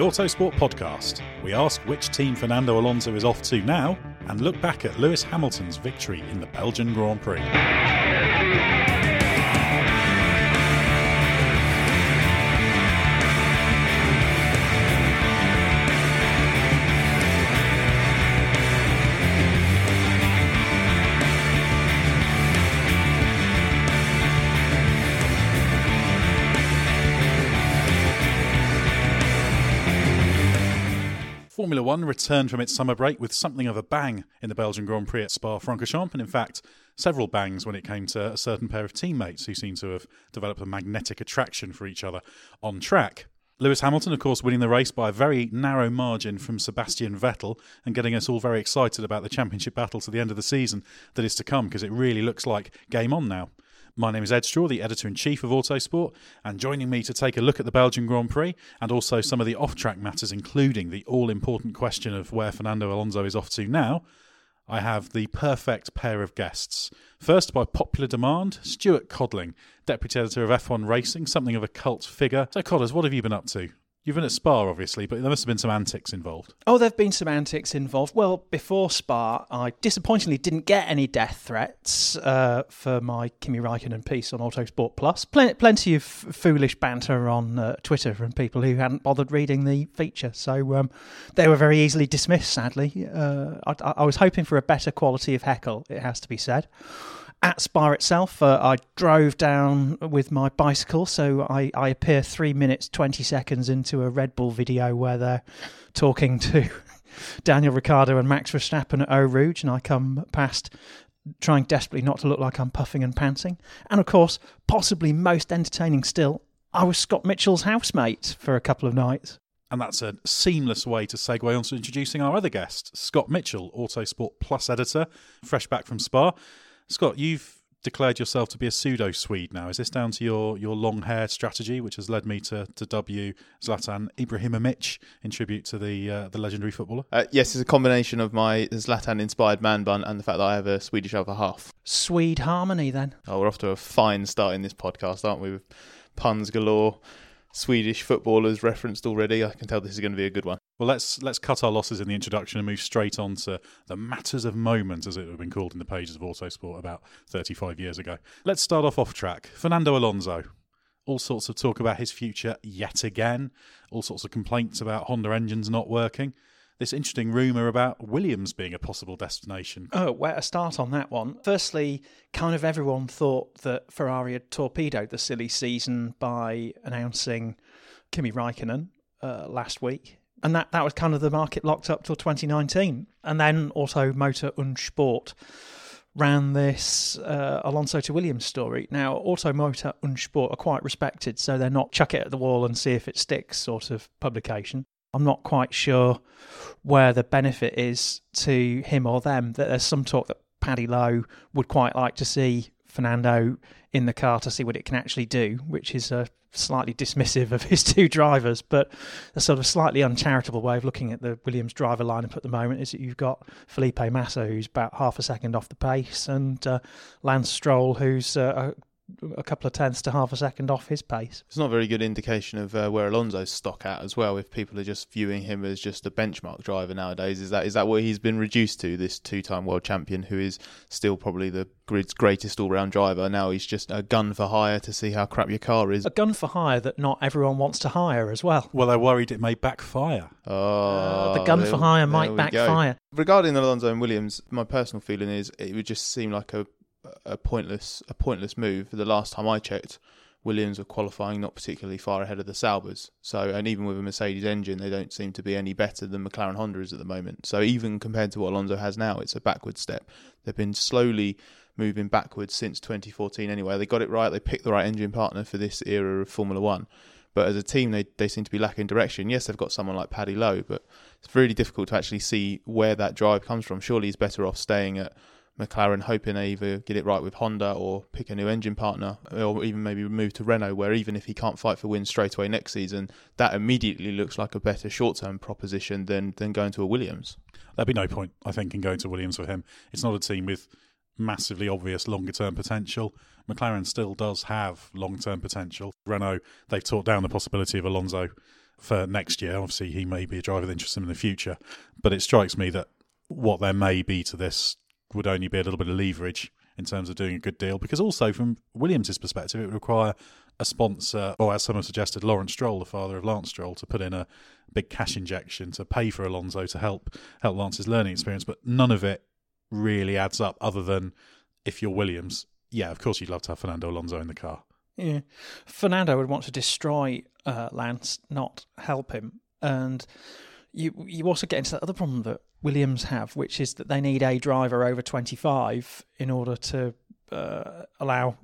Autosport Podcast. We ask which team Fernando Alonso is off to now and look back at Lewis Hamilton's victory in the Belgian Grand Prix. Formula One returned from its summer break with something of a bang in the Belgian Grand Prix at Spa-Francorchamps, and in fact, several bangs when it came to a certain pair of teammates who seem to have developed a magnetic attraction for each other on track. Lewis Hamilton, of course, winning the race by a very narrow margin from Sebastian Vettel and getting us all very excited about the championship battle to the end of the season that is to come because it really looks like game on now. My name is Ed Straw, the editor in chief of Autosport, and joining me to take a look at the Belgian Grand Prix and also some of the off track matters, including the all important question of where Fernando Alonso is off to now, I have the perfect pair of guests. First, by popular demand, Stuart Codling, deputy editor of F1 Racing, something of a cult figure. So, Codders, what have you been up to? You've been at Spa, obviously, but there must have been some antics involved. Oh, there have been some antics involved. Well, before Spa, I disappointingly didn't get any death threats uh, for my Kimi Raikkonen piece on Autosport Plus. Pl- plenty of f- foolish banter on uh, Twitter from people who hadn't bothered reading the feature. So um, they were very easily dismissed, sadly. Uh, I, I was hoping for a better quality of heckle, it has to be said at Spa itself, uh, I drove down with my bicycle, so I, I appear three minutes, 20 seconds into a Red Bull video where they're talking to Daniel Ricciardo and Max Verstappen at Eau Rouge, and I come past trying desperately not to look like I'm puffing and panting. And of course, possibly most entertaining still, I was Scott Mitchell's housemate for a couple of nights. And that's a seamless way to segue on to introducing our other guest, Scott Mitchell, Autosport Plus editor, fresh back from Spa. Scott, you've declared yourself to be a pseudo Swede now. Is this down to your, your long hair strategy, which has led me to, to dub you Zlatan Ibrahimovic in tribute to the uh, the legendary footballer? Uh, yes, it's a combination of my Zlatan inspired man bun and the fact that I have a Swedish other half. Swede harmony, then. Oh, we're off to a fine start in this podcast, aren't we? With puns galore. Swedish footballers referenced already. I can tell this is going to be a good one. Well, let's let's cut our losses in the introduction and move straight on to the matters of moment, as it would have been called in the pages of Autosport about 35 years ago. Let's start off off track. Fernando Alonso, all sorts of talk about his future yet again, all sorts of complaints about Honda engines not working. This interesting rumour about Williams being a possible destination. Oh, where to start on that one? Firstly, kind of everyone thought that Ferrari had torpedoed the silly season by announcing Kimi Raikkonen uh, last week. And that, that was kind of the market locked up till 2019. And then Auto Motor und Sport ran this uh, Alonso to Williams story. Now, Auto Motor und Sport are quite respected, so they're not chuck it at the wall and see if it sticks sort of publication. I'm not quite sure where the benefit is to him or them. That there's some talk that Paddy Lowe would quite like to see Fernando in the car to see what it can actually do, which is a slightly dismissive of his two drivers, but a sort of slightly uncharitable way of looking at the Williams driver lineup at the moment is that you've got Felipe Massa, who's about half a second off the pace, and uh, Lance Stroll, who's uh, a couple of tenths to half a second off his pace. It's not a very good indication of uh, where Alonso's stock at as well. If people are just viewing him as just a benchmark driver nowadays, is that is that what he's been reduced to? This two-time world champion, who is still probably the grid's greatest all-round driver. Now he's just a gun for hire to see how crap your car is. A gun for hire that not everyone wants to hire as well. Well, they're worried it may backfire. Oh, uh, the gun there, for hire might backfire. Regarding Alonso and Williams, my personal feeling is it would just seem like a a pointless a pointless move. The last time I checked, Williams were qualifying not particularly far ahead of the Saubers. So, and even with a Mercedes engine, they don't seem to be any better than McLaren Honda is at the moment. So, even compared to what Alonso has now, it's a backward step. They've been slowly moving backwards since 2014. Anyway, they got it right. They picked the right engine partner for this era of Formula One. But as a team, they, they seem to be lacking direction. Yes, they've got someone like Paddy Lowe, but it's really difficult to actually see where that drive comes from. Surely he's better off staying at McLaren hoping to either get it right with Honda or pick a new engine partner, or even maybe move to Renault, where even if he can't fight for wins straight away next season, that immediately looks like a better short term proposition than, than going to a Williams. There'd be no point, I think, in going to Williams for him. It's not a team with massively obvious longer term potential. McLaren still does have long term potential. Renault, they've talked down the possibility of Alonso for next year. Obviously, he may be a driver that interests him in the future, but it strikes me that what there may be to this would only be a little bit of leverage in terms of doing a good deal. Because also, from Williams' perspective, it would require a sponsor, or as some have suggested, Lawrence Stroll, the father of Lance Stroll, to put in a big cash injection to pay for Alonso to help help Lance's learning experience. But none of it really adds up, other than if you're Williams, yeah, of course you'd love to have Fernando Alonso in the car. Yeah, Fernando would want to destroy uh, Lance, not help him, and you you also get into that other problem that Williams have, which is that they need a driver over 25 in order to uh, allow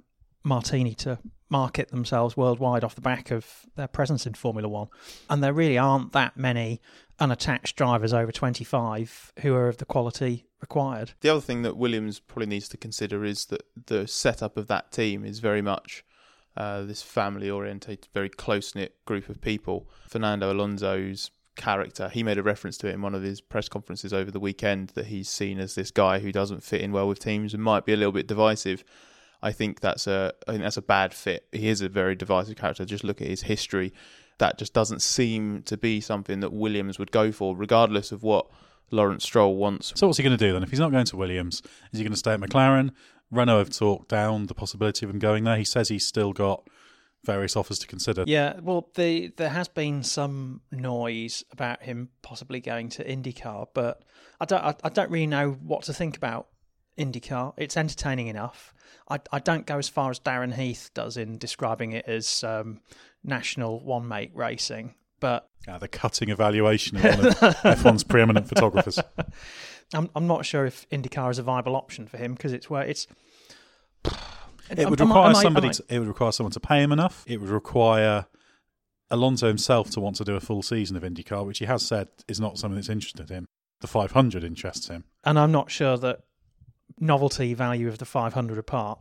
Martini to market themselves worldwide off the back of their presence in Formula One. And there really aren't that many unattached drivers over 25 who are of the quality required. The other thing that Williams probably needs to consider is that the setup of that team is very much uh, this family orientated, very close knit group of people. Fernando Alonso's character. He made a reference to it in one of his press conferences over the weekend that he's seen as this guy who doesn't fit in well with teams and might be a little bit divisive. I think that's a I think that's a bad fit. He is a very divisive character. Just look at his history. That just doesn't seem to be something that Williams would go for, regardless of what Lawrence Stroll wants. So what's he going to do then? If he's not going to Williams, is he going to stay at McLaren? Renault have talked down the possibility of him going there. He says he's still got various offers to consider. Yeah, well, the, there has been some noise about him possibly going to IndyCar, but I don't, I, I don't really know what to think about IndyCar. It's entertaining enough. I, I don't go as far as Darren Heath does in describing it as um, national one make racing, but yeah, the cutting evaluation of one of F1's preeminent photographers. I'm I'm not sure if IndyCar is a viable option for him because it's where it's it would require am I, somebody. I, to, it would require someone to pay him enough. It would require Alonso himself to want to do a full season of IndyCar, which he has said is not something that's interested him. The 500 interests him, and I'm not sure that novelty value of the 500 apart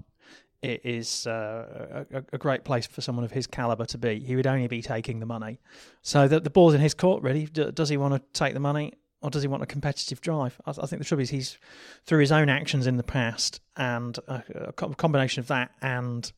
it is uh, a, a, great place for someone of his caliber to be. He would only be taking the money, so the, the ball's in his court. Really, does he want to take the money? Or does he want a competitive drive? I, I think the trouble is he's through his own actions in the past and a, a combination of that and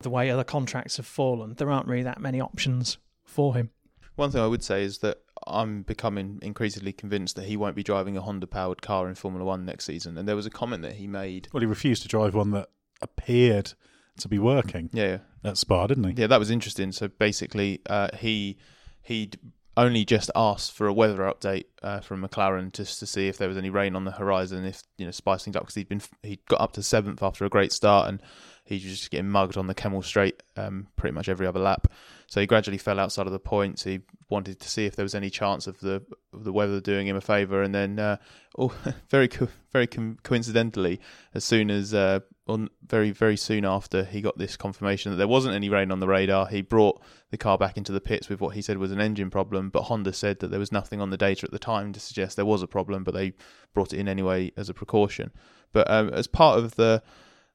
the way other contracts have fallen, there aren't really that many options for him. One thing I would say is that I'm becoming increasingly convinced that he won't be driving a Honda powered car in Formula One next season. And there was a comment that he made. Well, he refused to drive one that appeared to be working Yeah, at Spa, didn't he? yeah, that was interesting. So basically, uh, he he only just asked for a weather update uh, from McLaren just to see if there was any rain on the horizon, if you know spice things up because he'd been he got up to seventh after a great start and he was just getting mugged on the Kemmel Straight um, pretty much every other lap. So he gradually fell outside of the points. He wanted to see if there was any chance of the of the weather doing him a favour, and then uh, oh, very co- very com- coincidentally, as soon as uh, on very very soon after he got this confirmation that there wasn't any rain on the radar, he brought the car back into the pits with what he said was an engine problem. But Honda said that there was nothing on the data at the time to suggest there was a problem, but they brought it in anyway as a precaution. But um, as part of the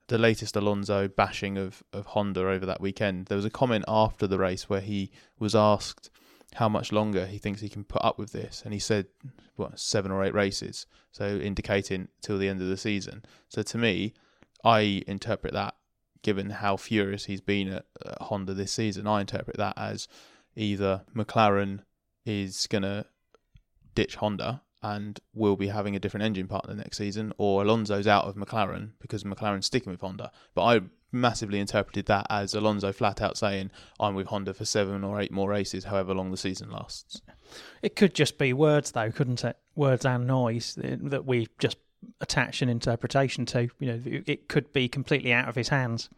the latest Alonso bashing of, of Honda over that weekend, there was a comment after the race where he was asked how much longer he thinks he can put up with this, and he said, "What seven or eight races?" So indicating till the end of the season. So to me, I interpret that, given how furious he's been at, at Honda this season, I interpret that as either McLaren is gonna ditch Honda and will be having a different engine partner next season, or Alonso's out of McLaren because McLaren's sticking with Honda. But I massively interpreted that as Alonso flat out saying, I'm with Honda for seven or eight more races, however long the season lasts. It could just be words, though, couldn't it? Words and noise that we just attach an interpretation to. You know, it could be completely out of his hands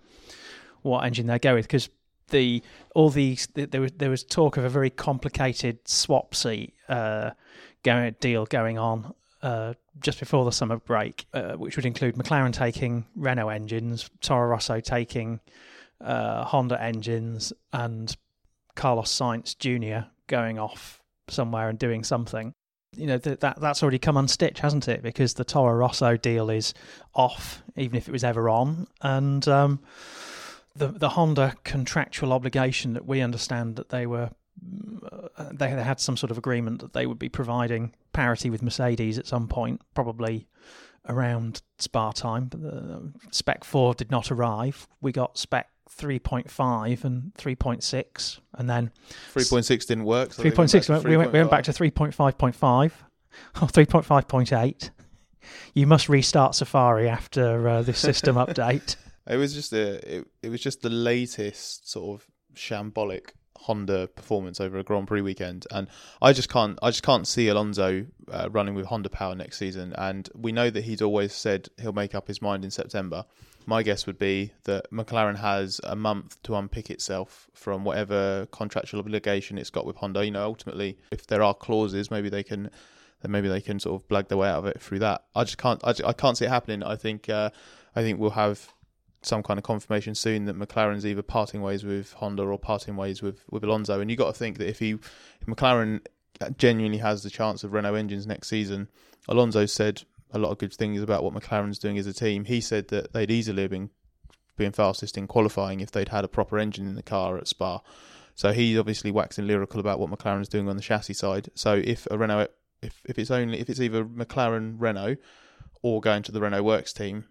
what engine they go with because the all these there was there was talk of a very complicated swapsy uh, deal going on uh, just before the summer break, uh, which would include McLaren taking Renault engines, Toro Rosso taking uh, Honda engines, and Carlos Sainz Jr. going off somewhere and doing something. You know th- that that's already come unstitched, hasn't it? Because the Toro Rosso deal is off, even if it was ever on, and um, the the Honda contractual obligation that we understand that they were uh, they had some sort of agreement that they would be providing parity with Mercedes at some point, probably around Spa time. But the Spec 4 did not arrive. We got Spec 3.5 and 3.6, and then 3.6 didn't work. So 3.6, we, went, we went back to 3.5.5 or 3.5.8. You must restart Safari after uh, this system update. It was just a, it, it was just the latest sort of shambolic Honda performance over a Grand Prix weekend, and I just can't I just can't see Alonso uh, running with Honda power next season. And we know that he's always said he'll make up his mind in September. My guess would be that McLaren has a month to unpick itself from whatever contractual obligation it's got with Honda. You know, ultimately, if there are clauses, maybe they can then maybe they can sort of blag their way out of it through that. I just can't I, just, I can't see it happening. I think uh, I think we'll have some kind of confirmation soon that McLaren's either parting ways with Honda or parting ways with, with Alonso. And you got to think that if he if McLaren genuinely has the chance of Renault engines next season, Alonso said a lot of good things about what McLaren's doing as a team. He said that they'd easily have been being fastest in qualifying if they'd had a proper engine in the car at Spa. So he's obviously waxing lyrical about what McLaren's doing on the chassis side. So if a Renault, if if it's only if it's either McLaren Renault or going to the Renault Works team,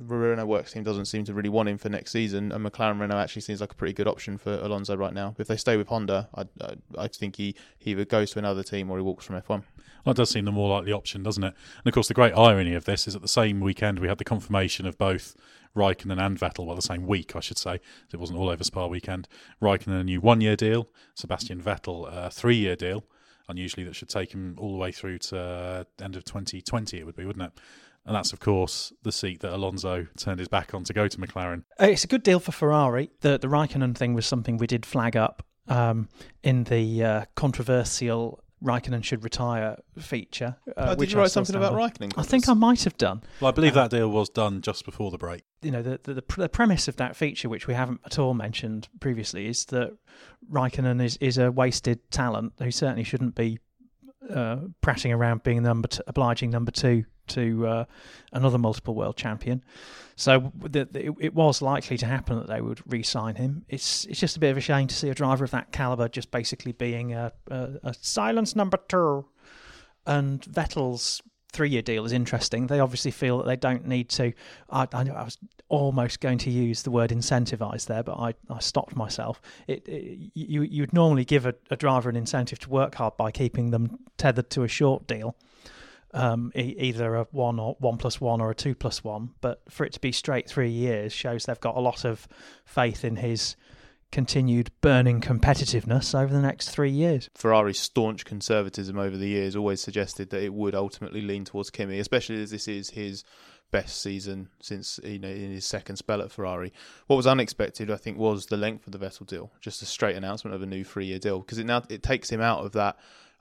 Renault Works team doesn't seem to really want him for next season, and McLaren Renault actually seems like a pretty good option for Alonso right now. If they stay with Honda, I, I, I think he, he either goes to another team or he walks from F1. Well, it does seem the more likely option, doesn't it? And of course, the great irony of this is at the same weekend we had the confirmation of both Raikkonen and Vettel, well, the same week, I should say. It wasn't all over Spa weekend. Raikkonen a new one year deal, Sebastian Vettel a three year deal. Unusually, that should take him all the way through to uh, end of 2020, it would be, wouldn't it? And that's, of course, the seat that Alonso turned his back on to go to McLaren. Uh, It's a good deal for Ferrari. The the Raikkonen thing was something we did flag up um, in the uh, controversial Raikkonen should retire feature. Uh, Oh, did you write something about by. Raikkonen? I think I might have done. Well, I believe that deal was done just before the break. you know, the, the the pr- the premise of that feature, which we haven't at all mentioned previously, is that Raikkonen is is a wasted talent who certainly shouldn't be uh, prattling around being number t- obliging number two to uh, another multiple world champion. So the, the, it, it was likely to happen that they would re-sign him. It's it's just a bit of a shame to see a driver of that caliber just basically being a, a, a silence number two. And Vettel's three-year deal is interesting. They obviously feel that they don't need to. I, I, I was almost going to use the word incentivize there, but I, I stopped myself. It, it you you would normally give a, a driver an incentive to work hard by keeping them tethered to a short deal. um, e- either a one or one plus one or a two plus one. But for it to be straight three years shows they've got a lot of faith in his continued burning competitiveness over the next three years. Ferrari's staunch conservatism over the years always suggested that it would ultimately lean towards Kimi, especially as this is his best season since you know in his second spell at Ferrari. What was unexpected, I think, was the length of the Vettel deal, just a straight announcement of a new three-year deal, because it now it takes him out of that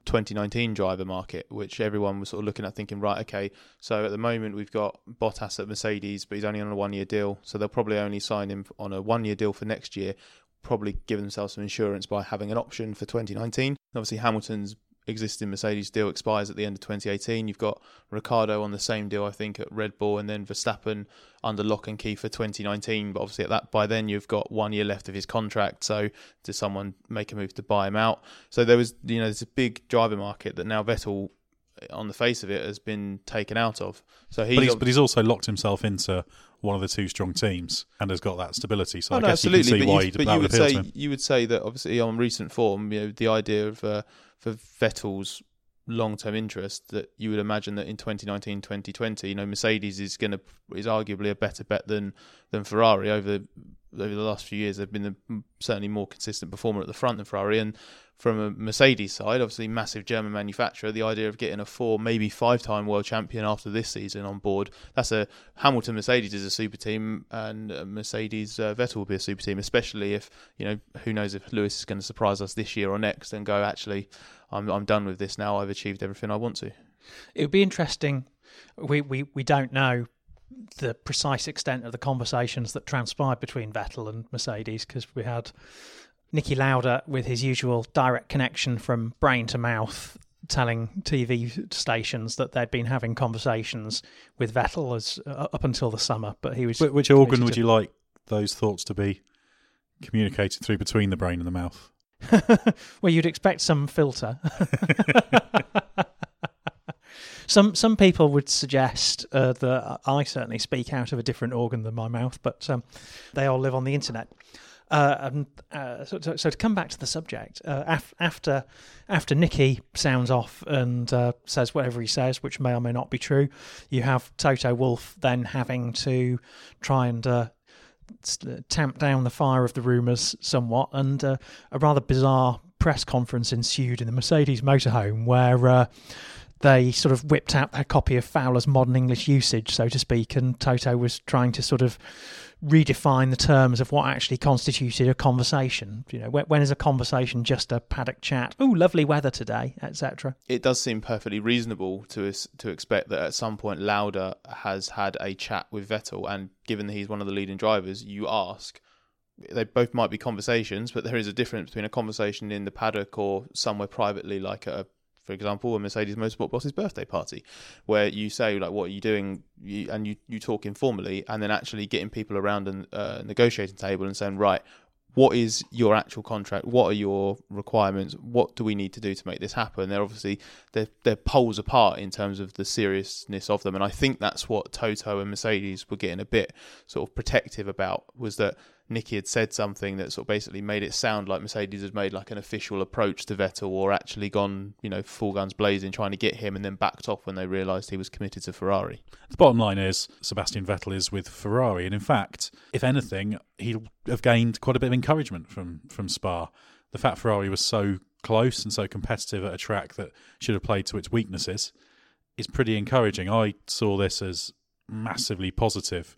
2019 driver market, which everyone was sort of looking at, thinking, right, okay, so at the moment we've got Bottas at Mercedes, but he's only on a one-year deal, so they'll probably only sign him on a one-year deal for next year. Probably give themselves some insurance by having an option for 2019. Obviously, Hamilton's existing Mercedes deal expires at the end of 2018. You've got Ricciardo on the same deal, I think, at Red Bull, and then Verstappen under lock and key for 2019. But obviously, at that by then you've got one year left of his contract. So, does someone make a move to buy him out? So there was, you know, there's a big driver market that now Vettel, on the face of it, has been taken out of. So he's but he's, but he's also locked himself into one of the two strong teams and has got that stability. So oh, I no, guess absolutely. you can see but why you, but that you would, say you would say that obviously on recent form, you know, the idea of uh, for Vettel's long term interest that you would imagine that in 2019 2020 you know Mercedes is going to is arguably a better bet than than Ferrari over over the last few years they've been the, certainly more consistent performer at the front than Ferrari and from a Mercedes side obviously massive German manufacturer the idea of getting a four maybe five time world champion after this season on board that's a Hamilton Mercedes is a super team and Mercedes uh, Vettel will be a super team especially if you know who knows if Lewis is going to surprise us this year or next and go actually I'm I'm done with this now. I've achieved everything I want to. It would be interesting. We we we don't know the precise extent of the conversations that transpired between Vettel and Mercedes because we had Niki Lauda with his usual direct connection from brain to mouth telling TV stations that they'd been having conversations with Vettel as uh, up until the summer, but he was. Which organ would you like those thoughts to be communicated through between the brain and the mouth? well, you'd expect some filter. some some people would suggest uh, that I certainly speak out of a different organ than my mouth, but um, they all live on the internet. Uh, and uh, so, so, so, to come back to the subject, uh, af- after after Niki sounds off and uh, says whatever he says, which may or may not be true, you have Toto Wolff then having to try and uh, tamp down the fire of the rumours somewhat, and uh, a rather bizarre press conference ensued in the Mercedes motorhome where they sort of whipped out their copy of Fowler's modern English usage, so to speak, and Toto was trying to sort of redefine the terms of what actually constituted a conversation. You know, when, when is a conversation just a paddock chat? Oh, lovely weather today, etc. It does seem perfectly reasonable to to expect that at some point Lauda has had a chat with Vettel, and given that he's one of the leading drivers, you ask. They both might be conversations, but there is a difference between a conversation in the paddock or somewhere privately, like a for example, a Mercedes Motorsport boss's birthday party, where you say like, "What are you doing?" You, and you you talk informally, and then actually getting people around a uh, negotiating table and saying, "Right, what is your actual contract? What are your requirements? What do we need to do to make this happen? They're obviously they're they're poles apart in terms of the seriousness of them, and I think that's what Toto and Mercedes were getting a bit sort of protective about was that Niki had said something that sort of basically made it sound like Mercedes had made like an official approach to Vettel or actually gone, you know, full guns blazing trying to get him and then backed off when they realised he was committed to Ferrari. The bottom line is Sebastian Vettel is with Ferrari, and in fact, if anything, he'll have gained quite a bit of encouragement from from Spa. The fact Ferrari was so close and so competitive at a track that should have played to its weaknesses is pretty encouraging. I saw this as massively positive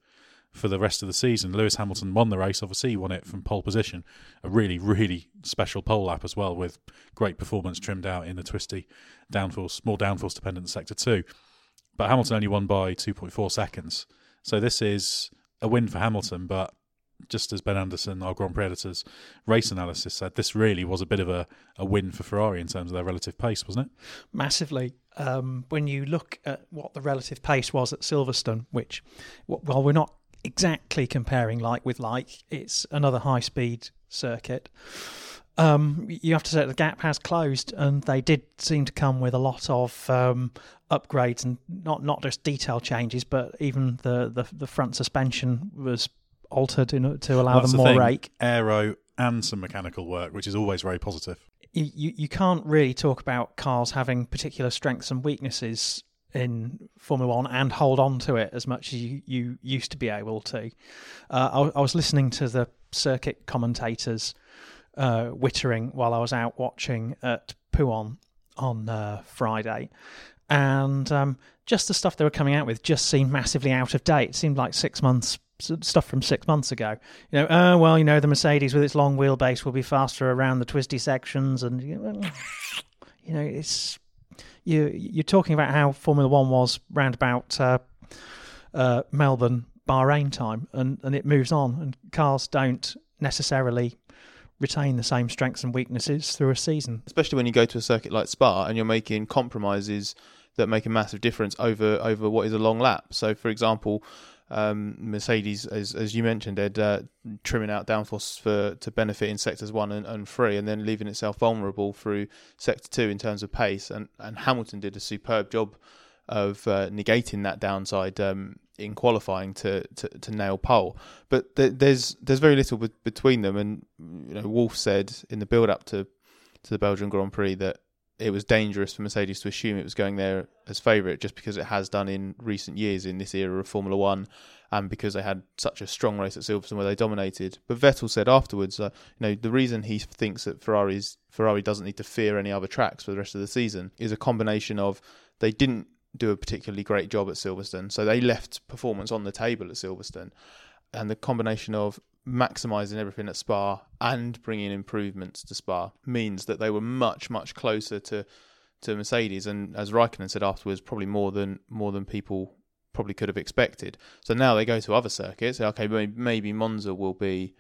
for the rest of the season. Lewis Hamilton won the race, obviously, he won it from pole position. A really, really special pole lap as well, with great performance trimmed out in the twisty downforce, more downforce dependent sector two. But Hamilton only won by 2.4 seconds. So this is a win for Hamilton, but just as Ben Anderson, our Grand Prix editor's race analysis said, this really was a bit of a, a win for Ferrari in terms of their relative pace, wasn't it? Massively. Um, when you look at what the relative pace was at Silverstone, which, well, we're not exactly comparing like with like. It's another high speed circuit. Um, you have to say the gap has closed, and they did seem to come with a lot of um, upgrades and not not just detail changes, but even the the, the front suspension was altered in, to allow them the more thing. rake, aero, and some mechanical work, which is always very positive. You, you you can't really talk about cars having particular strengths and weaknesses in Formula One and hold on to it as much as you, you used to be able to. Uh, I, I, was listening to the circuit commentators uh, wittering while I was out watching at Pouhon on uh, Friday, and um, just the stuff they were coming out with just seemed massively out of date. It seemed like six months stuff from six months ago. You know, oh well, you know, the Mercedes with its long wheelbase will be faster around the twisty sections, and you know, it's you you're talking about how Formula One was round about uh, uh, Melbourne, Bahrain time, and and it moves on, and cars don't necessarily retain the same strengths and weaknesses through a season. Especially when you go to a circuit like Spa and you're making compromises that make a massive difference over over what is a long lap. So, for example, um, Mercedes, as as you mentioned, Ed, uh, trimming out downforce for to benefit in sectors one and, and three, and then leaving itself vulnerable through sector two in terms of pace. And and Hamilton did a superb job of uh, negating that downside um, in qualifying to, to, to nail pole. But th- there's there's very little be- between them. And you know, Wolff said in the build up to to the Belgian Grand Prix that it was dangerous for Mercedes to assume it was going there as favourite just because it has done in recent years in this era of Formula One and because they had such a strong race at Silverstone where they dominated. But Vettel said afterwards, uh, you know, the reason he thinks that Ferrari's Ferrari doesn't need to fear any other tracks for the rest of the season is a combination of they didn't do a particularly great job at Silverstone, so they left performance on the table at Silverstone, and the combination of maximizing everything at Spa and bringing improvements to Spa means that they were much much closer to to Mercedes and as Raikkonen said afterwards probably more than more than people probably could have expected. So now they go to other circuits. Okay, maybe Monza will be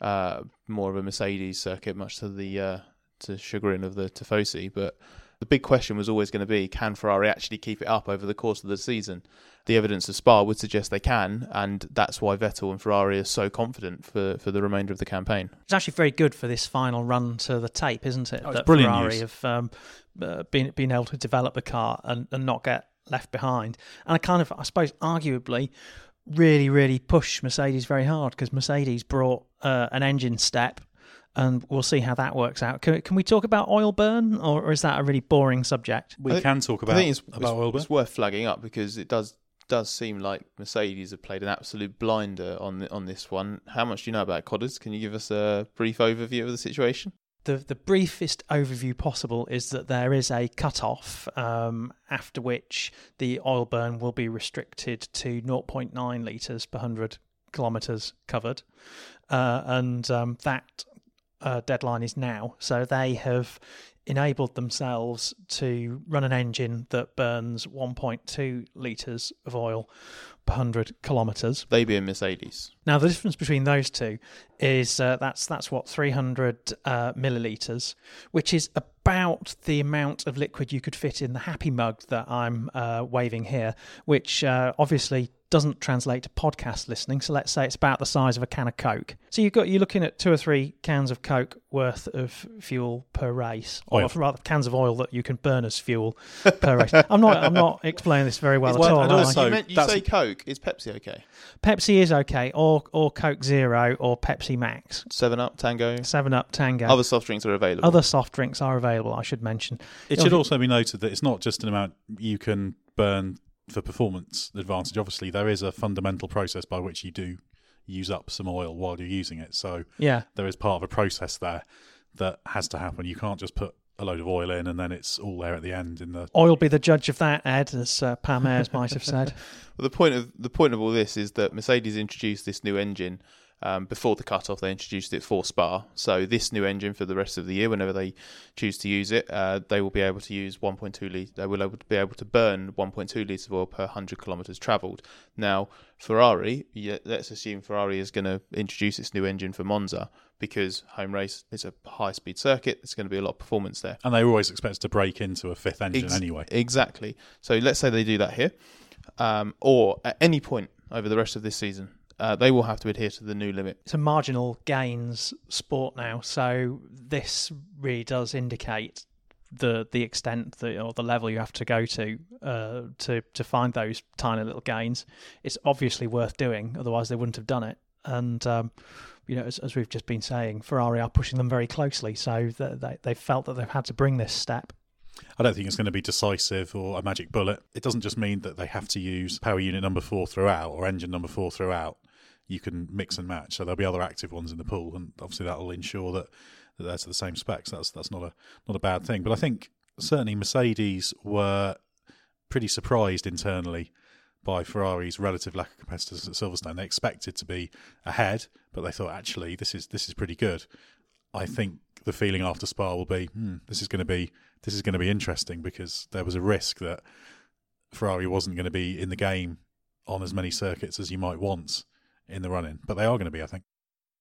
uh, more of a Mercedes circuit, much to the uh, to chagrin of the Tifosi, but the big question was always going to be can Ferrari actually keep it up over the course of the season? The evidence of Spa would suggest they can, and that's why Vettel and Ferrari are so confident for, for the remainder of the campaign. It's actually very good for this final run to the tape, isn't it? Oh, that brilliant Ferrari news. have um, uh, been, been able to develop the car and, and not get left behind. And I kind of, I suppose, arguably, really, really push Mercedes very hard because Mercedes brought uh, an engine step and we'll see how that works out. Can, can we talk about oil burn, or, or is that a really boring subject? We can talk about, I think it's, about it's, oil burn. it's worth flagging up because it does does seem like Mercedes have played an absolute blinder on the, on this one. How much do you know about Codders? Can you give us a brief overview of the situation? The, the briefest overview possible is that there is a cut-off um, after which the oil burn will be restricted to 0.9 litres per 100 kilometres covered. Uh, and um, that uh, deadline is now. So they have enabled themselves to run an engine that burns 1.2 litres of oil per 100 kilometres. They being Mercedes. Now the difference between those two is uh, that's that's what 300 uh, millilitres, which is about the amount of liquid you could fit in the happy mug that I'm uh, waving here, which uh, obviously doesn't translate to podcast listening. So let's say it's about the size of a can of Coke. So you've got you're looking at two or three cans of Coke worth of fuel per race, Oil. or rather cans of oil that you can burn as fuel per race. I'm not I'm not explaining this very well Well, at all. and also- you meant, you say Coke. Is Pepsi okay? Pepsi is okay, or or Coke Zero, or Pepsi Max. Seven Up, Tango. Seven Up, Tango. Other soft drinks are available. Other soft drinks are available. I should mention. It should also be noted that it's not just an amount you can burn for performance advantage. Obviously, there is a fundamental process by which you do use up some oil while you're using it. So Yeah. there is part of a process there that has to happen. You can't just put a load of oil in and then it's all there at the end in the Oil be the judge of that, Ed, as uh, Pam Ayres might have said. Well, the point of the point of all this is that Mercedes introduced this new engine um, before the cutoff. They introduced it for Spa. So this new engine for the rest of the year, whenever they choose to use it, uh, they will be able to use 1.2 litre. They will be able to burn 1.2 litres of oil per 100 kilometres travelled. Now Ferrari, yeah, let's assume Ferrari is going to introduce its new engine for Monza because home race is a high speed circuit. There's going to be a lot of performance there. and they always expect to break into a fifth engine Ex- anyway. Exactly. So let's say they do that here, um, or at any point over the rest of this season, uh, they will have to adhere to the new limit. It's a marginal gains sport now, so this really does indicate the the extent that, or the level you have to go to uh, to to find those tiny little gains. It's obviously worth doing, otherwise they wouldn't have done it. And um, you know, as, as we've just been saying, Ferrari are pushing them very closely, so that they they felt that they've had to bring this step. I don't think it's going to be decisive or a magic bullet. It doesn't just mean that they have to use power unit number four throughout or engine number four throughout. You can mix and match. So there'll be other active ones in the pool, and obviously that will ensure that, that they're to the same specs. That's that's not a not a bad thing. But I think certainly Mercedes were pretty surprised internally by Ferrari's relative lack of competitors at Silverstone. They expected to be ahead, but they thought actually this is this is pretty good. I think the feeling after Spa will be hmm, this is going to be this is going to be interesting because there was a risk that Ferrari wasn't going to be in the game on as many circuits as you might want in the run-in, but they are going to be, I think.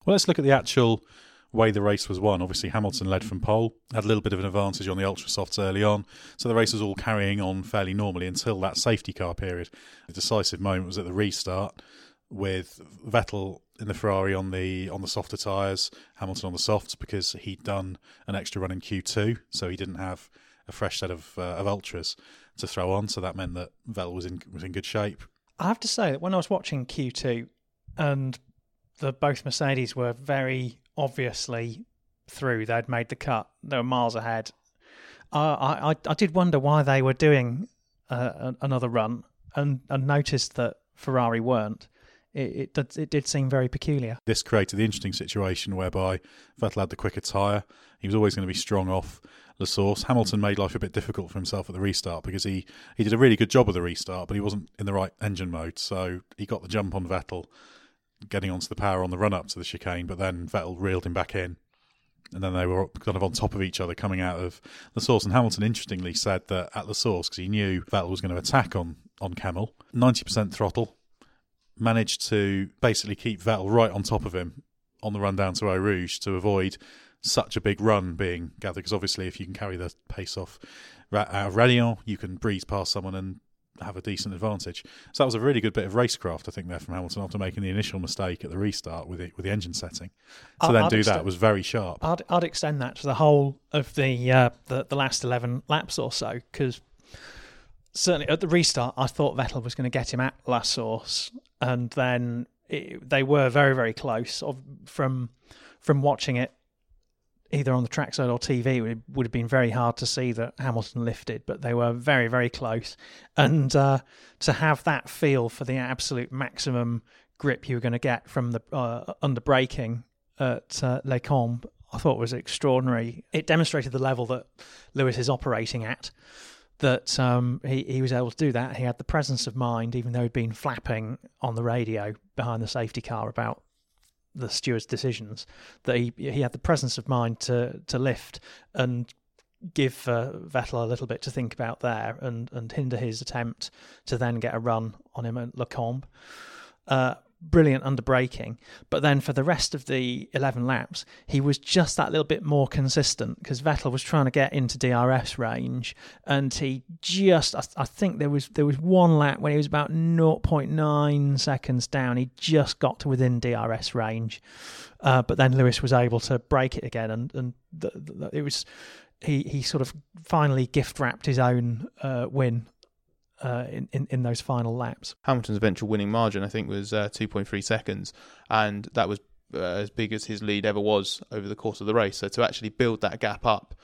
Well, let's look at the actual way the race was won. Obviously, Hamilton led from pole, had a little bit of an advantage on the ultra softs early on, so the race was all carrying on fairly normally until that safety car period. The decisive moment was at the restart with Vettel in the Ferrari on the on the softer tyres, Hamilton on the softs because he'd done an extra run in Q2, so he didn't have a fresh set of uh, of ultras to throw on. So that meant that Vettel was in was in good shape. I have to say that when I was watching Q2 and the both Mercedes were very obviously through, they'd made the cut, they were miles ahead. Uh, I, I I did wonder why they were doing uh, another run, and and noticed that Ferrari weren't it, it did, it did seem very peculiar. This created the interesting situation whereby Vettel had the quicker tyre. He was always going to be strong off the source. Hamilton made life a bit difficult for himself at the restart because he, he did a really good job of the restart, but he wasn't in the right engine mode. So he got the jump on Vettel, getting onto the power on the run up to the chicane, but then Vettel reeled him back in. And then they were kind of on top of each other coming out of the source. And Hamilton, interestingly, said that at the source, because he knew Vettel was going to attack on, on Kemmel, 90% throttle, managed to basically keep Vettel right on top of him on the run down to Eau Rouge to avoid such a big run being gathered. Because obviously, if you can carry the pace off out of Raidillon, you can breeze past someone and have a decent advantage. So that was a really good bit of racecraft, I think, there from Hamilton after making the initial mistake at the restart with it with the engine setting. To then I'd do extend, that was very sharp. I'd, I'd extend that to the whole of the uh, the, the last eleven laps or so because certainly at the restart, I thought Vettel was going to get him at La Source, and then it, they were very, very close. From from watching it, either on the trackside or TV, it would, would have been very hard to see that Hamilton lifted, but they were very, very close. And uh, to have that feel for the absolute maximum grip you were going to get from the uh, under braking at uh, Les Combes, I thought was extraordinary. It demonstrated the level that Lewis is operating at that um, he, he was able to do that. He had the presence of mind, even though he'd been flapping on the radio behind the safety car about the steward's decisions, that he he had the presence of mind to to lift and give uh, Vettel a little bit to think about there and, and hinder his attempt to then get a run on him at Les Combes. Uh, brilliant under braking. But then for the rest of the 11 laps, he was just that little bit more consistent because Vettel was trying to get into DRS range and he just, I, think there was there was one lap when he was about 0.9 seconds down. He just got to within DRS range. Uh, but then Lewis was able to break it again and, and the, the, it was. He, he sort of finally gift wrapped his own uh, win uh, in, in, in those final laps. Hamilton's eventual winning margin, I think, was uh, 2.3 seconds, and that was uh, as big as his lead ever was over the course of the race. So to actually build that gap up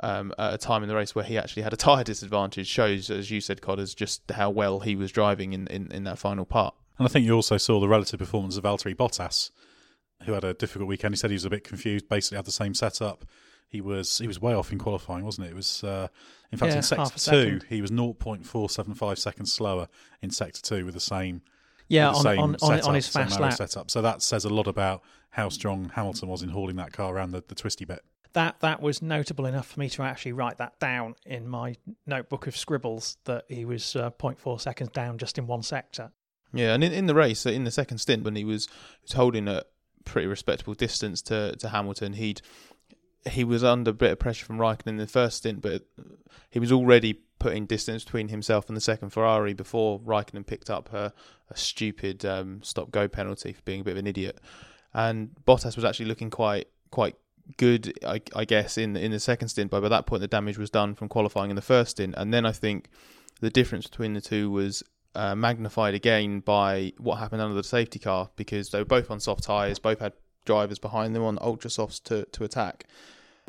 um, at a time in the race where he actually had a tyre disadvantage shows, as you said, Codders, just how well he was driving in, in, in that final part. And I think you also saw the relative performance of Valtteri Bottas, who had a difficult weekend. He said he was a bit confused, basically had the same setup he was he was way off in qualifying, wasn't it? It was uh, in fact yeah, in sector two he was 0.475 seconds slower in sector two with the same yeah the on, same on, setup, on, his fast lap setup. So that says a lot about how strong Hamilton was in hauling that car around the, the twisty bit. That that was notable enough for me to actually write that down in my notebook of scribbles that he was uh, 0.4 seconds down just in one sector. Yeah, and in, in the race, in the second stint, when he was, was holding a pretty respectable distance to, to Hamilton, he'd he was under a bit of pressure from Raikkonen in the first stint, but he was already putting distance between himself and the second Ferrari before Raikkonen picked up a, a stupid um, stop go penalty for being a bit of an idiot. And Bottas was actually looking quite quite good, I, I guess, in in the second stint. But by that point, the damage was done from qualifying in the first stint, and then I think the difference between the two was uh, magnified again by what happened under the safety car because they were both on soft tyres, both had drivers behind them on ultra softs to, to attack.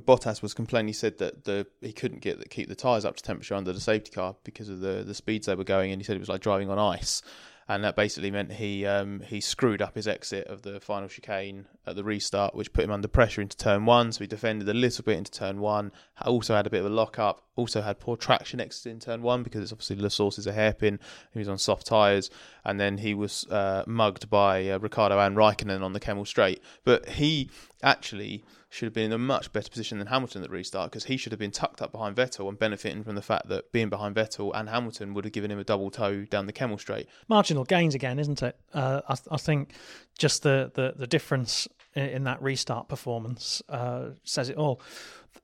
Bottas was complaining. He said that the he couldn't get keep the tyres up to temperature under the safety car because of the the speeds they were going, and he said it was like driving on ice and that basically meant he um, he screwed up his exit of the final chicane at the restart, which put him under pressure into turn one. So he defended a little bit into turn one. Also had a bit of a lock up. Also had poor traction exit in turn one because it's obviously the source is a hairpin. He was on soft tyres, and then he was uh, mugged by uh, Ricciardo and Raikkonen on the Kemmel Straight. But he actually should have been in a much better position than Hamilton at the restart because he should have been tucked up behind Vettel and benefiting from the fact that being behind Vettel and Hamilton would have given him a double tow down the Kemmel Straight. Marginal gains again, isn't it? Uh, I, I, think just the, the, the difference in, in, that restart performance uh, says it all.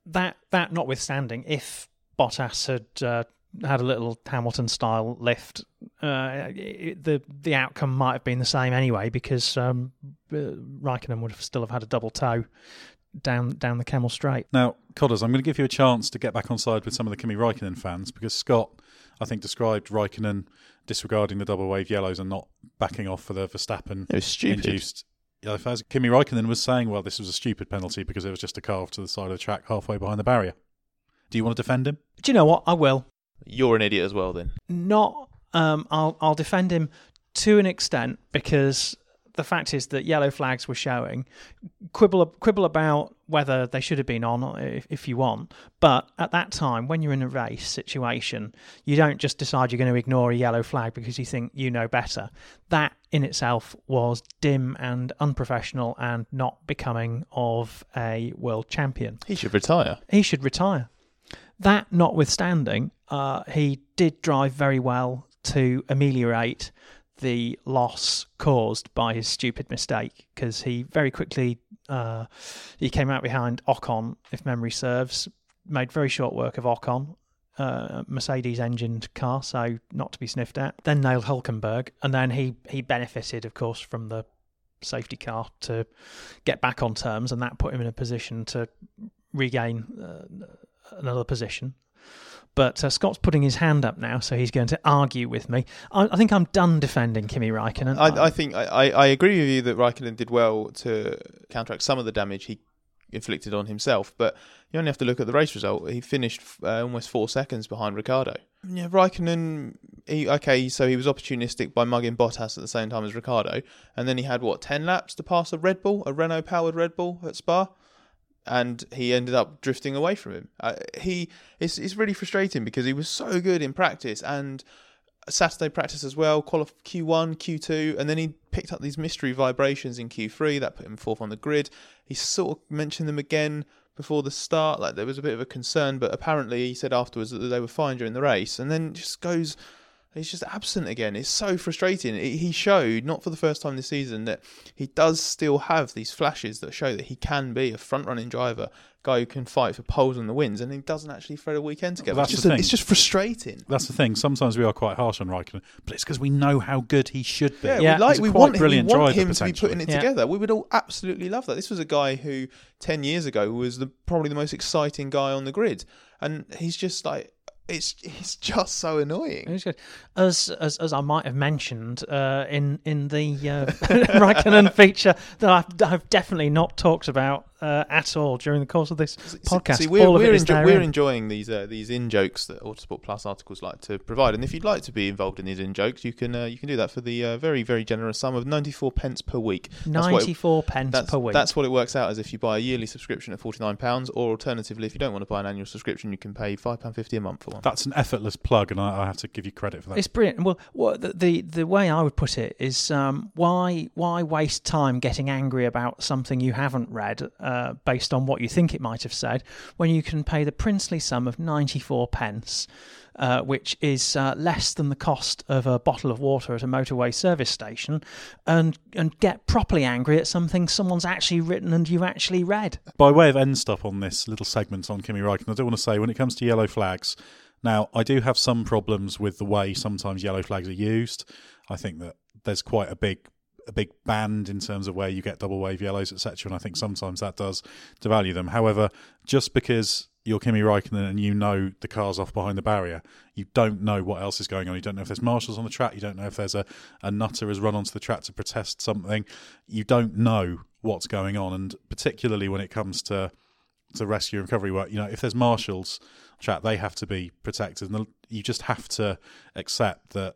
That that notwithstanding, if Bottas had uh, had a little Hamilton style lift, uh, the the outcome might have been the same anyway because um, uh, Raikkonen would have still have had a double tow down down the Kemmel Straight. Now, Codders, I'm going to give you a chance to get back on side with some of the Kimi Raikkonen fans because Scott, I think, described Raikkonen disregarding the double wave yellows and not backing off for the Verstappen it was stupid. induced yellow flags. Kimi Raikkonen was saying, well, this was a stupid penalty because it was just a carve to the side of the track halfway behind the barrier. Do you want to defend him? Do you know what? I will. You're an idiot as well, then. Not. Um, I'll I'll defend him to an extent because the fact is that yellow flags were showing. Quibble quibble about whether they should have been on if, if, you want, but at that time, when you're in a race situation, you don't just decide you're going to ignore a yellow flag because you think you know better. That in itself was dim and unprofessional and not becoming of a world champion. He should retire. He should retire. That notwithstanding, uh, he did drive very well to ameliorate the loss caused by his stupid mistake because he very quickly uh, he came out behind Ocon, if memory serves, made very short work of Ocon. Uh, Mercedes engined car, so not to be sniffed at. Then nailed Hulkenberg, and then he he benefited, of course, from the safety car to get back on terms, and that put him in a position to regain uh, another position. But uh, Scott's putting his hand up now, so he's going to argue with me. I, I think I'm done defending Kimi Raikkonen. I, I think I, I agree with you that Raikkonen did well to counteract some of the damage he inflicted on himself, but you only have to look at the race result. He finished uh, almost four seconds behind Ricciardo. Yeah, Raikkonen. He, okay, so he was opportunistic by mugging Bottas at the same time as Ricciardo, and then he had what ten laps to pass a Red Bull, a Renault-powered Red Bull at Spa and he ended up drifting away from him. Uh, he it's it's really frustrating because he was so good in practice and Saturday practice as well. Qualif- Q1, Q2, and then he picked up these mystery vibrations in Q3 that put him fourth on the grid. He sort of mentioned them again before the start, like there was a bit of a concern, but apparently he said afterwards that they were fine during the race, and then just goes He's just absent again. It's so frustrating. He showed, not for the first time this season, that he does still have these flashes that show that he can be a front running driver, guy who can fight for poles and the wins, and he doesn't actually throw a weekend together. Well, that's it's, just a, it's just frustrating. That's the thing. Sometimes we are quite harsh on Raikkonen, but it's because we know how good he should be. Yeah, yeah. we like we want, brilliant we want him to be putting it yeah. together. We would all absolutely love that. This was a guy who ten years ago was the, probably the most exciting guy on the grid, and he's just like it's it's just so annoying. As as as I might have mentioned uh, in in the uh, Raikkonen feature that I've, I've definitely not talked about uh, at all during the course of this podcast. See, we're, we're, enjo- we're enjoying these uh, these in jokes that Autosport Plus articles like to provide, and if you'd like to be involved in these in jokes, you can uh, you can do that for the uh, very very generous sum of ninety four pence per week. Ninety four pence per week. That's what it works out as if you buy a yearly subscription at forty nine pounds, or alternatively, if you don't want to buy an annual subscription, you can pay five pound fifty a month for one. That's an effortless plug, and I, I, have to give you credit for that. It's brilliant. Well, well the, the, the way I would put it is, um, why why waste time getting angry about something you haven't read uh, based on what what you think it might have said, when you can pay the princely sum of 94 pence, uh, which is uh, less than the cost of a bottle of water at a motorway service station, and and get properly angry at something someone's actually written and you've actually read. By way of end stop on this little segment on Kimi Raikkonen, I do want to say when it comes to yellow flags, now I do have some problems with the way sometimes yellow flags are used. I think that there's quite a big a big band in terms of where you get double wave yellows, etc. And I think sometimes that does devalue them. However, just because you're Kimi Raikkonen and you know the car's off behind the barrier, you don't know what else is going on. You don't know if there's marshals on the track. You don't know if there's a, a nutter has run onto the track to protest something. You don't know what's going on. And particularly when it comes to to rescue and recovery work. You know, if there's marshals, track, they have to be protected, and you just have to accept that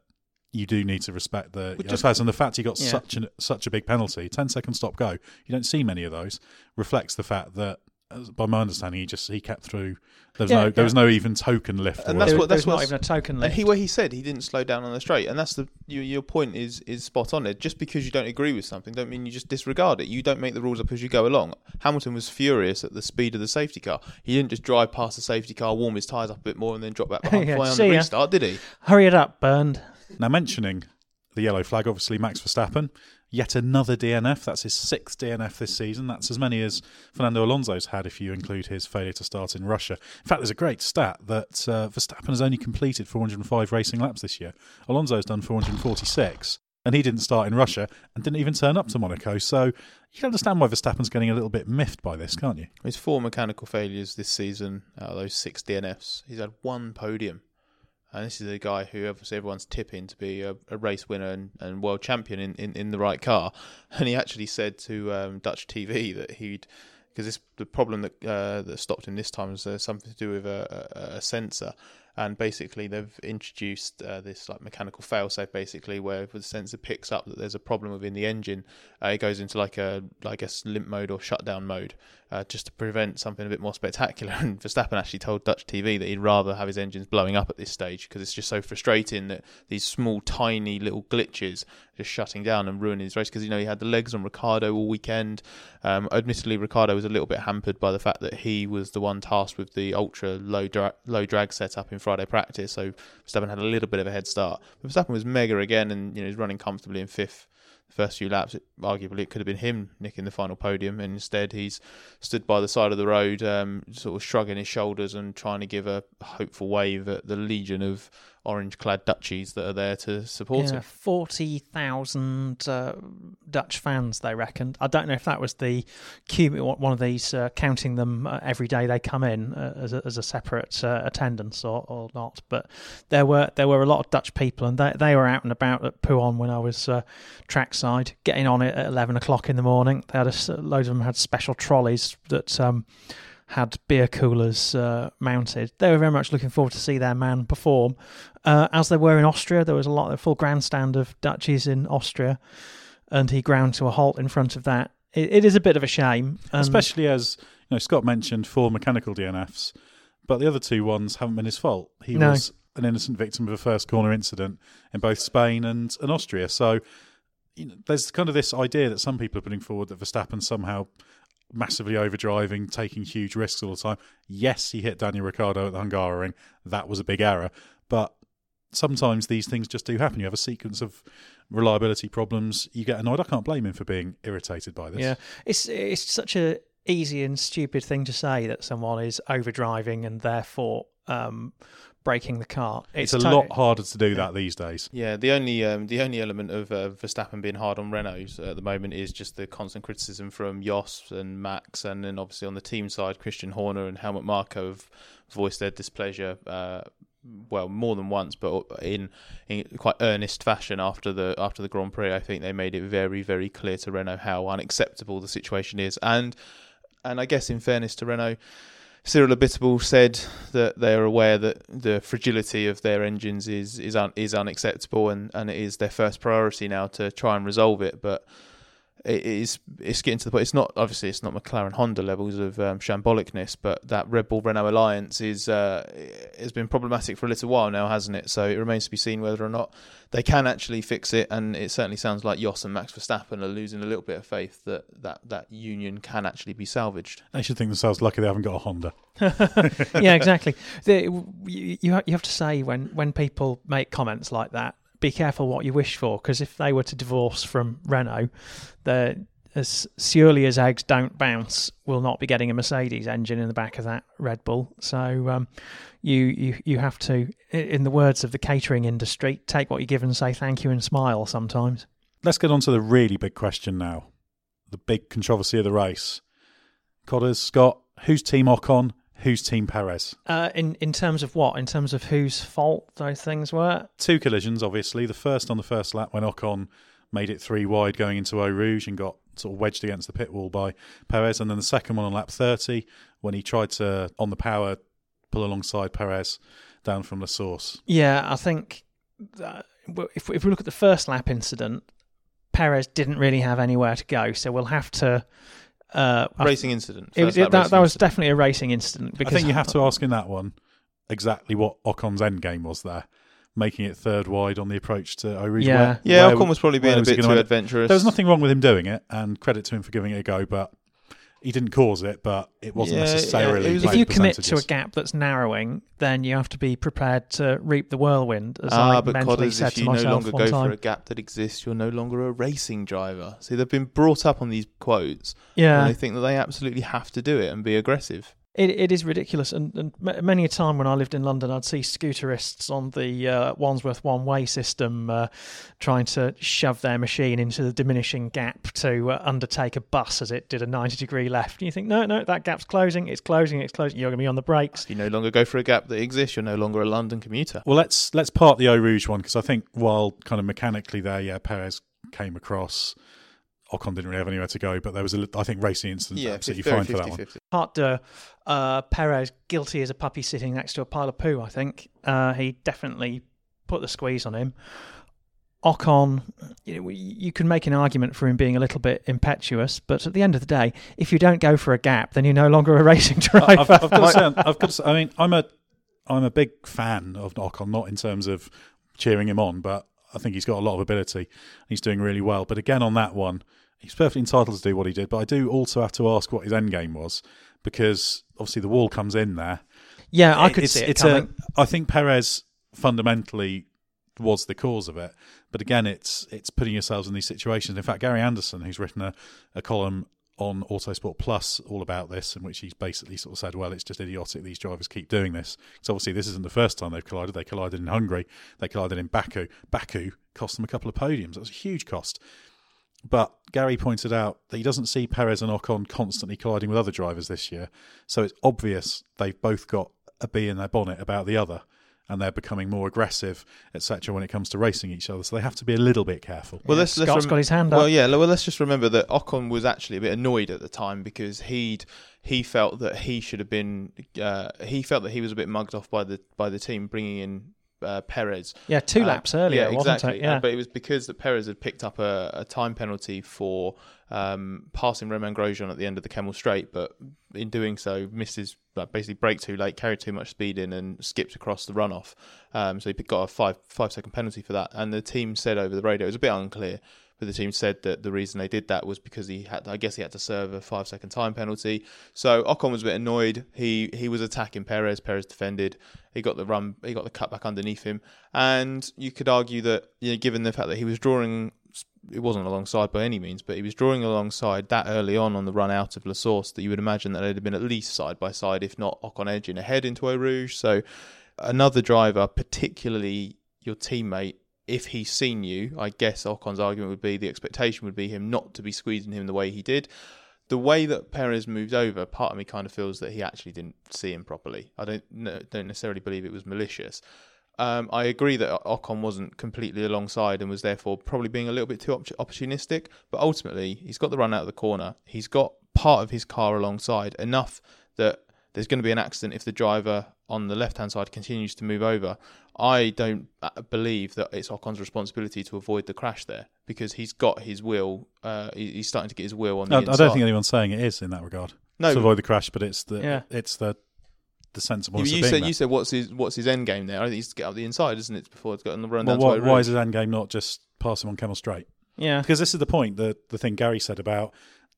you do need to respect the you know, just- and the fact he got Yeah. such an such a big penalty, 10 second stop go. You don't see many of those. Reflects the fact that, by my understanding, he just he kept through. There was Yeah, no there yeah. was no even token lift. And that's what that's there's not even a token And lift. he, where he said he didn't slow down on the straight, and that's the your, your point is is spot on. There, just because you don't agree with something, don't mean you just disregard it. You don't make the rules up as you go along. Hamilton was furious at the speed of the safety car. He didn't just drive past the safety car, warm his tyres up a bit more, and then drop back behind Yeah, fly on see the ya. restart, did he? Hurry it up, burned. Now, mentioning the yellow flag, obviously Max Verstappen, yet another DNF. That's his sixth DNF this season. That's as many as Fernando Alonso's had if you include his failure to start in Russia. In fact, there's a great stat that uh, Verstappen has only completed 405 racing laps this year. Alonso's done 446. And he didn't start in Russia and didn't even turn up to Monaco. So you can understand why Verstappen's getting a little bit miffed by this, can't you? His four mechanical failures this season those six DNFs. He's had one podium. And this is a guy who obviously everyone's tipping to be a, a race winner and, and world champion in, in, in the right car. And he actually said to um, Dutch TV that he'd because the problem that uh, that stopped him this time was uh, something to do with a, a, a sensor, and basically they've introduced uh, this like mechanical failsafe basically where if the sensor picks up that there's a problem within the engine, uh, it goes into like a I guess limp mode or shutdown mode, uh, just to prevent something a bit more spectacular. And Verstappen actually told Dutch TV that he'd rather have his engines blowing up at this stage because it's just so frustrating that these small tiny little glitches just shutting down and ruining his race because you know he had the legs on Ricciardo all weekend. Um, admittedly, Ricciardo was a little bit hampered by the fact that he was the one tasked with the ultra low dra- low drag setup in Friday practice, so Verstappen had a little bit of a head start. But Verstappen was mega again, and you know he's running comfortably in fifth. The first few laps, it, arguably, it could have been him nicking the final podium, and instead he's stood by the side of the road, um, sort of shrugging his shoulders and trying to give a hopeful wave at the legion of orange-clad Dutchies that are there to support Yeah, forty thousand uh, Dutch fans. They reckoned. I don't know if that was the one of these uh, counting them uh, every day they come in uh, as, a, as a separate uh, attendance or, or not. But there were there were a lot of Dutch people, and they they were out and about at Pouhon when I was uh, trackside, getting on it at eleven o'clock in the morning. They had a, loads of them had special trolleys that. Um, had beer coolers uh, mounted. They were very much looking forward to see their man perform, uh, as they were in Austria. There was a lot, a full grandstand of Dutchies in Austria, and he ground to a halt in front of that. It, it is a bit of a shame, Especially as you know, Scott mentioned four mechanical DNFs, but the other two ones haven't been his fault. He No. was an innocent victim of a first corner incident in both Spain and, and Austria. So you know, there's kind of this idea that some people are putting forward that Verstappen somehow massively overdriving, taking huge risks all the time. Yes, he hit Daniel Ricciardo at the Hungaroring. That was a big error, but sometimes these things just do happen. You have a sequence of reliability problems. You get annoyed. I can't blame him for being irritated by this. yeah, it's it's such a easy and stupid thing to say that someone is overdriving and therefore um, breaking the car. It's, It's a to- lot harder to do that these days. Yeah, the only um, the only element of uh, Verstappen being hard on Renault's at the moment is just the constant criticism from Jos and Max, and then obviously on the team side, Christian Horner and Helmut Marko have voiced their displeasure. Uh, well, more than once, but in in quite earnest fashion after the after the Grand Prix. I think they made it very very clear to Renault how unacceptable the situation is, and and I guess in fairness to Renault. Cyril Abiteboul said that they are aware that the fragility of their engines is is un, is unacceptable, and, and it is their first priority now to try and resolve it. But it is it's getting to the point. It's not obviously it's not McLaren Honda levels of um, shambolicness, but that Red Bull Renault alliance is uh, has been problematic for a little while now, hasn't it? So it remains to be seen whether or not they can actually fix it. And it certainly sounds like Jos and Max Verstappen are losing a little bit of faith that that, that union can actually be salvaged. They should think themselves lucky they haven't got a Honda. yeah, exactly. The, you, you you have to say when, when people make comments like that, be careful what you wish for, because if they were to divorce from Renault, they're as surely as eggs don't bounce, will not be getting a Mercedes engine in the back of that Red Bull. So um, you, you you have to, in the words of the catering industry, take what you give and say thank you and smile sometimes. Let's get on to the really big question now. The big controversy of the race. Codders, Scott, who's Team Ocon? Who's Team Perez? Uh, in in terms of what? In terms of whose fault those things were? Two collisions, obviously. The first on the first lap when Ocon made it three wide going into Eau Rouge and got sort of wedged against the pit wall by Perez, and then the second one on lap 30 when he tried to on the power pull alongside Perez down from the source. Yeah, I think that, if if we look at the first lap incident, Perez didn't really have anywhere to go, so we'll have to. Uh, racing incident. It, First it, lap that, racing that was incident. definitely a racing incident. Because I think you have to ask in that one exactly what Ocon's end game was there, making it third wide on the approach to Eau Yeah. Where- Yeah, where- Ocon was probably being a bit too adventurous. There was nothing wrong with him doing it, and credit to him for giving it a go, but he didn't cause it, but it wasn't Yeah, yeah, necessarily. it was- if you commit to a gap that's narrowing, then you have to be prepared to reap the whirlwind. As Ah, I but mentally Codders, said if you no longer go time. for a gap that exists, you're no longer a racing driver. See, they've been brought up on these quotes, Yeah. and they think that they absolutely have to do it and be aggressive. It, it is ridiculous, and, and many a time when I lived in London, I'd see scooterists on the uh, Wandsworth one-way system uh, trying to shove their machine into the diminishing gap to uh, undertake a bus as it did a ninety-degree left. And you think, no, no, that gap's closing, it's closing, it's closing. You're going to be on the brakes. You no longer go for a gap that exists, you're no longer a London commuter. Well, let's let's part the Eau Rouge one because I think while kind of mechanically there, yeah, Perez came across. Ocon didn't really have anywhere to go, but there was a, I think racing incident Yeah, absolutely very fine for that 50, one. Part de uh, Perez guilty as a puppy sitting next to a pile of poo. I think uh, he definitely put the squeeze on him. Ocon, you, know, you can make an argument for him being a little bit impetuous, but at the end of the day, if you don't go for a gap, then you're no longer a racing driver. I've, I've got to say, I've got to say, I mean, I'm a, I'm a big fan of Ocon, not in terms of cheering him on, but I think he's got a lot of ability. He's doing really well. But again, on that one, he's perfectly entitled to do what he did. But I do also have to ask what his end game was, because obviously the wall comes in there. yeah, I could it's, see it it's coming. A, I think Perez fundamentally was the cause of it. But again, it's it's putting yourselves in these situations. In fact, Gary Anderson, who's written a, a column on Autosport Plus all about this, in which he's basically sort of said, well, it's just idiotic these drivers keep doing this. So obviously, this isn't the first time they've collided. They collided in Hungary. They collided in Baku. Baku cost them a couple of podiums. That was a huge cost. But Gary pointed out that he doesn't see Perez and Ocon constantly colliding with other drivers this year. So it's obvious they've both got a bee in their bonnet about the other. And they're becoming more aggressive, etc., when it comes to racing each other. So they have to be a little bit careful. Well, Yeah, let's, let's Scott's got his hand up. Well, yeah. Well, let's just remember that Ocon was actually a bit annoyed at the time because he'd he felt that he should have been uh, he felt that he was a bit mugged off by the by the team bringing in uh, Perez. Yeah, two Uh, laps earlier, yeah, wasn't exactly. it? Yeah. Uh, but it was because that Perez had picked up a, a time penalty for um, passing Romain Grosjean at the end of the Kemmel Straight, but in doing so, misses like, basically brake too late, carried too much speed in, and skipped across the runoff. Um, so he got a five five second penalty for that. And the team said over the radio, it was a bit unclear, but the team said that the reason they did that was because he had, I guess, he had to serve a five second time penalty. So Ocon was a bit annoyed. He he was attacking Perez. Perez defended. He got the run. He got the cut back underneath him. And you could argue that, you know, given the fact that he was drawing, it wasn't alongside by any means, but he was drawing alongside that early on on the run out of La Source that you would imagine that they'd have been at least side by side, if not Ocon edging ahead into Eau Rouge. So another driver, particularly your teammate, if he's seen you, I guess Ocon's argument would be the expectation would be him not to be squeezing him the way he did. The way that Perez moved over, part of me kind of feels that he actually didn't see him properly. I don't no, don't necessarily believe it was malicious. Um, I agree that Ocon wasn't completely alongside and was therefore probably being a little bit too op- opportunistic. But ultimately, he's got the run out of the corner. He's got part of his car alongside enough that there's going to be an accident if the driver on the left hand side continues to move over. I don't uh, believe that it's Ocon's responsibility to avoid the crash there because he's got his wheel. Uh, he's starting to get his wheel on the I, I don't think anyone's saying it is in that regard. No, to avoid the crash, but it's the Yeah. it's the the sensible. You, you said there. you said what's his what's his end game there? I think he's to get up the inside, isn't it? Before it's got on the run well, down why, to why is his end game not just pass him on Kemmel Straight? yeah. Because this is the point, the the thing Gary said about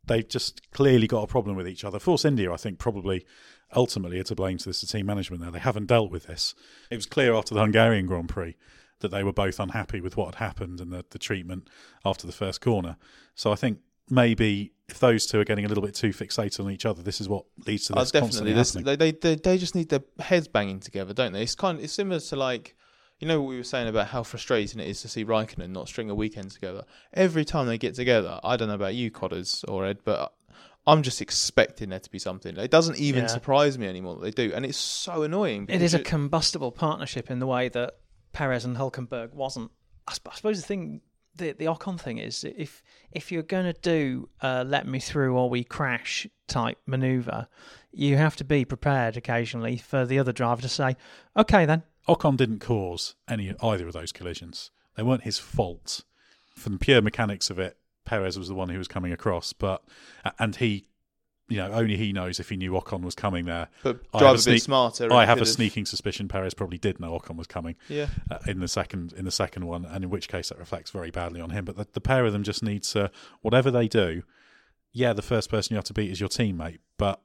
they've just clearly got a problem with each other. Force India, I think, probably ultimately are to blame to this the team management there. They haven't dealt with this. It was clear after the Hungarian Grand Prix that they were both unhappy with what had happened and the, the treatment after the first corner. So I think maybe if those two are getting a little bit too fixated on each other, this is what leads to Oh, this definitely. constantly This, they, they they they just need their heads banging together, don't they? It's kind of, it's similar to like you know what we were saying about how frustrating it is to see Raikkonen not string a weekend together. Every time they get together, I don't know about you, Codders or Ed, but I'm just expecting there to be something. It doesn't even Yeah. surprise me anymore that they do, and it's so annoying. It is a you- combustible partnership in the way that Perez and Hulkenberg wasn't. I, sp- I suppose the thing the the Ocon thing is if if you're going to do uh, let me through or we crash type maneuver, you have to be prepared occasionally for the other driver to say, "Okay, then." Ocon didn't cause any either of those collisions. They weren't his fault. From the pure mechanics of it, Perez was the one who was coming across, but and he, you know, only he knows if he knew Ocon was coming there. But I drive have a bit smarter. I have a could've- sneaking suspicion Perez probably did know Ocon was coming. Yeah. uh, in the second in the second one, and in which case that reflects very badly on him. But the, the pair of them just need to whatever they do. Yeah, the first person you have to beat is your teammate, but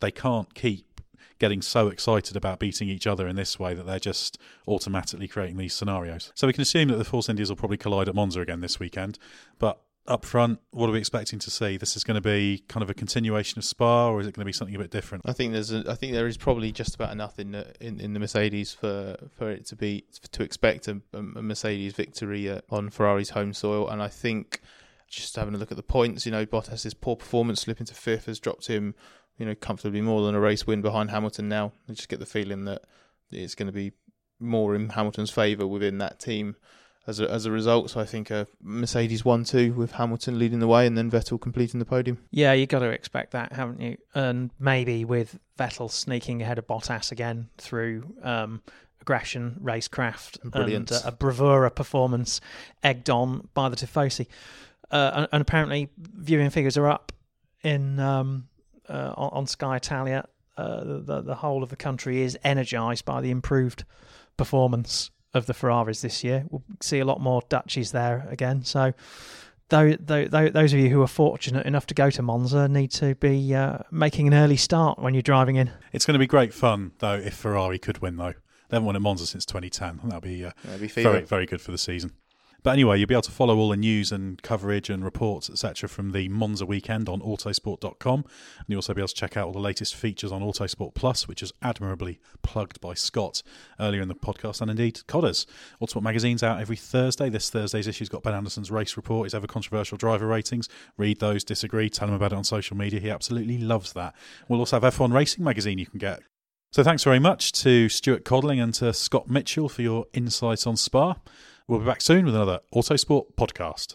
they can't keep getting so excited about beating each other in this way that they're just automatically creating these scenarios. So we can assume that the Force Indies will probably collide at Monza again this weekend, but. Up front, what are we expecting to see? This is going to be kind of a continuation of Spa, or is it going to be something a bit different? I think there's a, I think there is probably just about enough in the in, in the Mercedes for for it to be to expect a, a Mercedes victory on Ferrari's home soil, and I think just having a look at the points, you know, Bottas's poor performance slipping to fifth has dropped him, you know, comfortably more than a race win behind Hamilton. Now, I just get the feeling that it's going to be more in Hamilton's favour within that team. As a, as a result, so I think a Mercedes one two with Hamilton leading the way and then Vettel completing the podium. Yeah, you got to expect that, haven't you? And maybe with Vettel sneaking ahead of Bottas again through um, aggression, racecraft, Brilliance. and uh, a bravura performance egged on by the Tifosi. Uh, and, and apparently, viewing figures are up in um, uh, on, Sky Italia. Uh, the, the the whole of the country is energised by the improved performance of the Ferraris this year. We'll see a lot more Dutchies there again. So those, those of you who are fortunate enough to go to Monza need to be uh, making an early start when you're driving in. It's going to be great fun, though, if Ferrari could win, though. They haven't won at Monza since 2010. That'll be, uh, That'd be very, very good for the season. But anyway, you'll be able to follow all the news and coverage and reports, etc., from the Monza weekend on autosport.com. And you'll also be able to check out all the latest features on Autosport Plus, which is admirably plugged by Scott earlier in the podcast, and indeed Codders. Autosport Magazine's out every Thursday. This Thursday's issue's got Ben Anderson's race report, his ever controversial driver ratings. Read those, disagree, tell him about it on social media. He absolutely loves that. We'll also have F1 Racing Magazine you can get. So thanks very much to Stuart Codling and to Scott Mitchell for your insights on Spa. We'll be back soon with another Autosport podcast.